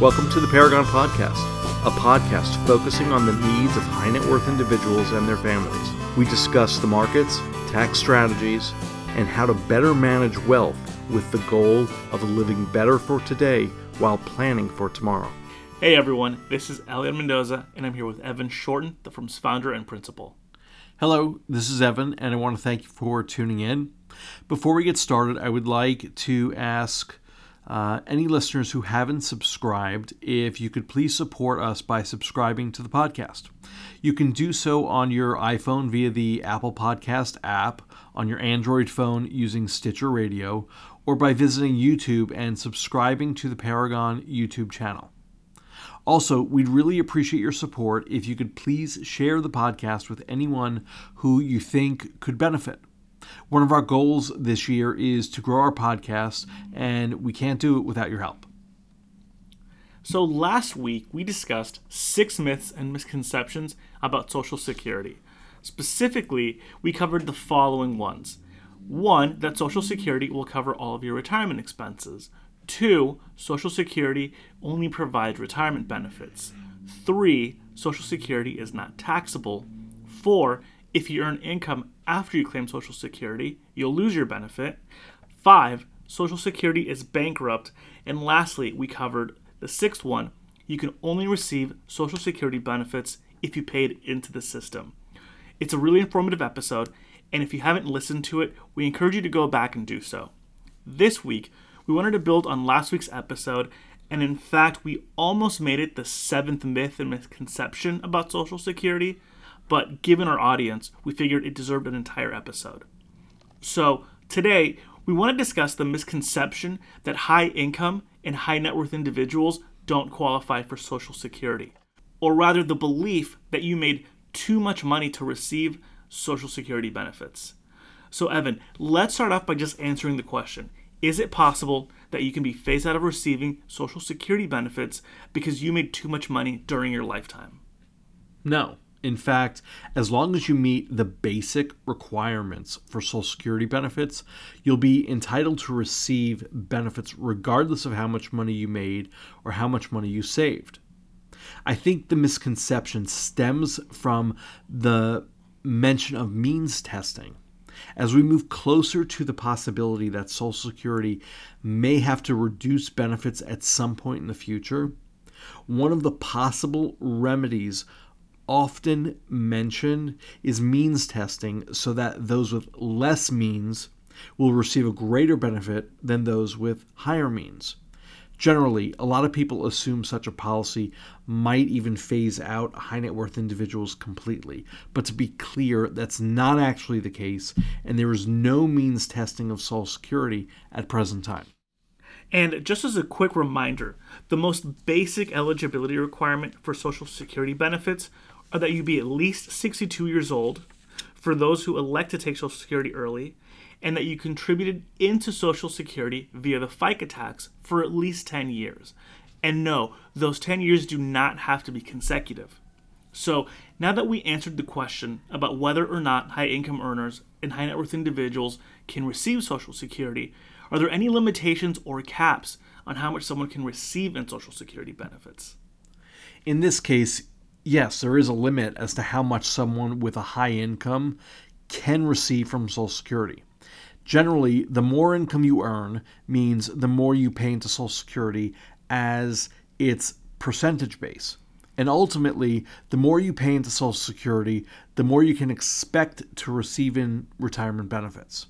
Welcome to the Paragon Podcast, a podcast focusing on the needs of high net worth individuals and their families. We discuss the markets, tax strategies, and how to better manage wealth with the goal of living better for today while planning for tomorrow. Hey everyone, this is Elliot Mendoza, and I'm here with Evan Shorten, the firm's founder and principal. Hello, this is Evan, and I want to thank you for tuning in. Before we get started, I would like to ask uh, any listeners who haven't subscribed, if you could please support us by subscribing to the podcast. You can do so on your iPhone via the Apple Podcast app, on your Android phone using Stitcher Radio, or by visiting YouTube and subscribing to the Paragon YouTube channel. Also, we'd really appreciate your support if you could please share the podcast with anyone who you think could benefit. One of our goals this year is to grow our podcast, and we can't do it without your help. So, last week we discussed six myths and misconceptions about Social Security. Specifically, we covered the following ones one, that Social Security will cover all of your retirement expenses. Two, Social Security only provides retirement benefits. Three, Social Security is not taxable. Four, if you earn income after you claim Social Security, you'll lose your benefit. Five, Social Security is bankrupt. And lastly, we covered the sixth one you can only receive Social Security benefits if you paid into the system. It's a really informative episode, and if you haven't listened to it, we encourage you to go back and do so. This week, we wanted to build on last week's episode, and in fact, we almost made it the seventh myth and misconception about Social Security but given our audience, we figured it deserved an entire episode. So, today, we want to discuss the misconception that high income and high net worth individuals don't qualify for Social Security, or rather, the belief that you made too much money to receive Social Security benefits. So, Evan, let's start off by just answering the question Is it possible that you can be phased out of receiving Social Security benefits because you made too much money during your lifetime? No. In fact, as long as you meet the basic requirements for Social Security benefits, you'll be entitled to receive benefits regardless of how much money you made or how much money you saved. I think the misconception stems from the mention of means testing. As we move closer to the possibility that Social Security may have to reduce benefits at some point in the future, one of the possible remedies often mentioned is means testing so that those with less means will receive a greater benefit than those with higher means. Generally, a lot of people assume such a policy might even phase out high net worth individuals completely. But to be clear, that's not actually the case, and there is no means testing of Social Security at present time. And just as a quick reminder, the most basic eligibility requirement for Social Security benefits are that you be at least 62 years old for those who elect to take Social Security early, and that you contributed into Social Security via the FICA tax for at least 10 years. And no, those 10 years do not have to be consecutive. So, now that we answered the question about whether or not high income earners and high net worth individuals can receive Social Security, are there any limitations or caps on how much someone can receive in Social Security benefits? In this case, yes, there is a limit as to how much someone with a high income can receive from Social Security. Generally, the more income you earn means the more you pay into Social Security as its percentage base. And ultimately, the more you pay into Social Security, the more you can expect to receive in retirement benefits.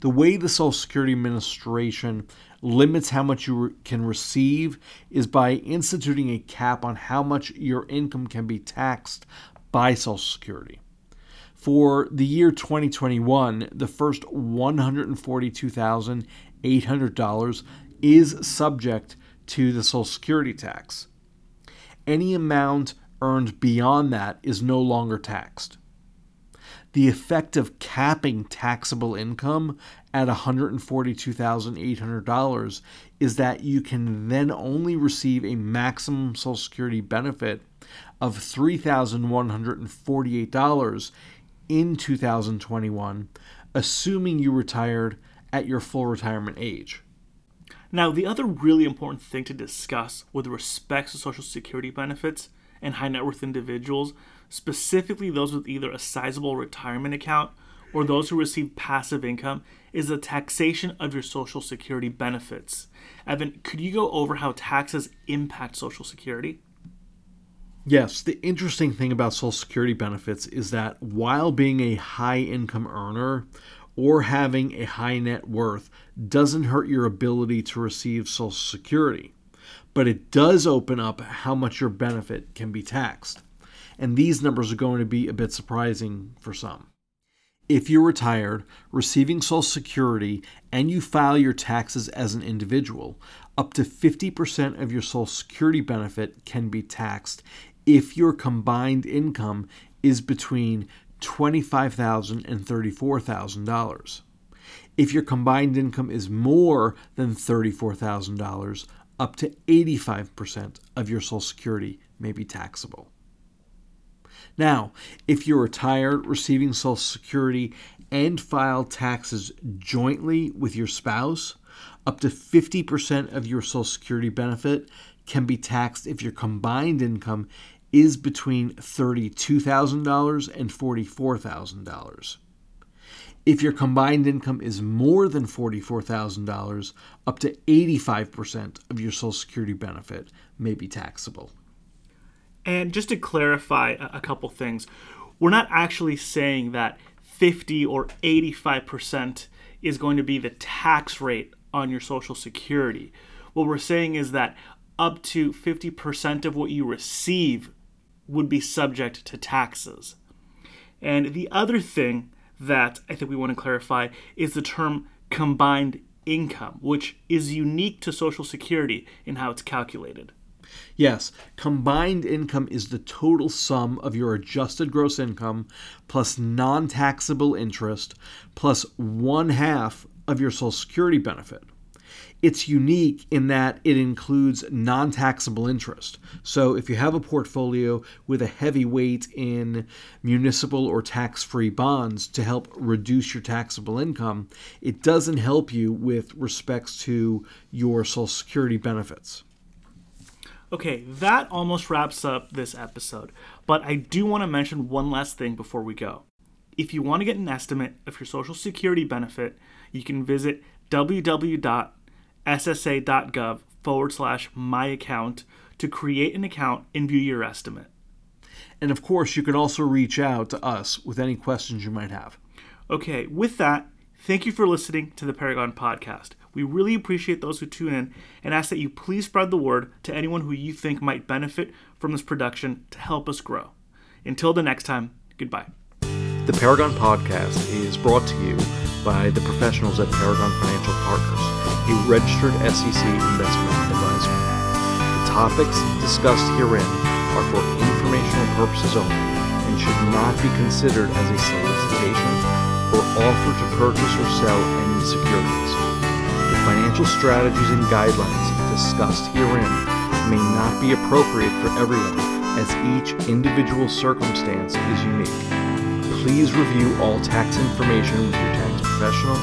The way the Social Security Administration limits how much you re- can receive is by instituting a cap on how much your income can be taxed by Social Security. For the year 2021, the first $142,800 is subject to the Social Security tax. Any amount earned beyond that is no longer taxed the effect of capping taxable income at $142,800 is that you can then only receive a maximum Social Security benefit of $3,148 in 2021, assuming you retired at your full retirement age. Now, the other really important thing to discuss with respect to Social Security benefits and high net worth individuals, specifically those with either a sizable retirement account or those who receive passive income, is the taxation of your Social Security benefits. Evan, could you go over how taxes impact Social Security? Yes, the interesting thing about Social Security benefits is that while being a high income earner or having a high net worth doesn't hurt your ability to receive Social Security, but it does open up how much your benefit can be taxed. And these numbers are going to be a bit surprising for some. If you're retired, receiving Social Security, and you file your taxes as an individual, up to 50% of your Social Security benefit can be taxed if your combined income is between $25,000 and $34,000. If your combined income is more than $34,000, up to 85% of your Social Security may be taxable. Now, if you're retired, receiving Social Security, and file taxes jointly with your spouse, up to 50% of your Social Security benefit can be taxed if your combined income is between $32,000 and $44,000. If your combined income is more than $44,000, up to 85% of your Social Security benefit may be taxable. And just to clarify a couple things, we're not actually saying that 50 or 85% is going to be the tax rate on your Social Security. What we're saying is that up to 50% of what you receive would be subject to taxes. And the other thing that I think we want to clarify is the term combined income, which is unique to Social Security in how it's calculated. Yes, combined income is the total sum of your adjusted gross income plus non taxable interest plus one half of your Social Security benefit. It's unique in that it includes non taxable interest. So, if you have a portfolio with a heavy weight in municipal or tax free bonds to help reduce your taxable income, it doesn't help you with respects to your Social Security benefits. Okay, that almost wraps up this episode, but I do want to mention one last thing before we go. If you want to get an estimate of your Social Security benefit, you can visit www ssa.gov forward slash my account to create an account and view your estimate. And of course, you can also reach out to us with any questions you might have. Okay, with that, thank you for listening to the Paragon Podcast. We really appreciate those who tune in and ask that you please spread the word to anyone who you think might benefit from this production to help us grow. Until the next time, goodbye. The Paragon Podcast is brought to you by the professionals at Paragon Financial Partners, a registered SEC investment advisor. The topics discussed herein are for informational purposes only and should not be considered as a solicitation or offer to purchase or sell any securities. The financial strategies and guidelines discussed herein may not be appropriate for everyone as each individual circumstance is unique. Please review all tax information with your tax professional.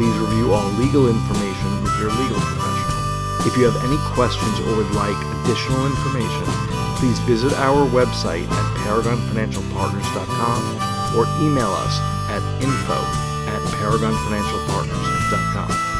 Please review all legal information with your legal professional. If you have any questions or would like additional information, please visit our website at paragonfinancialpartners.com or email us at info at paragonfinancialpartners.com.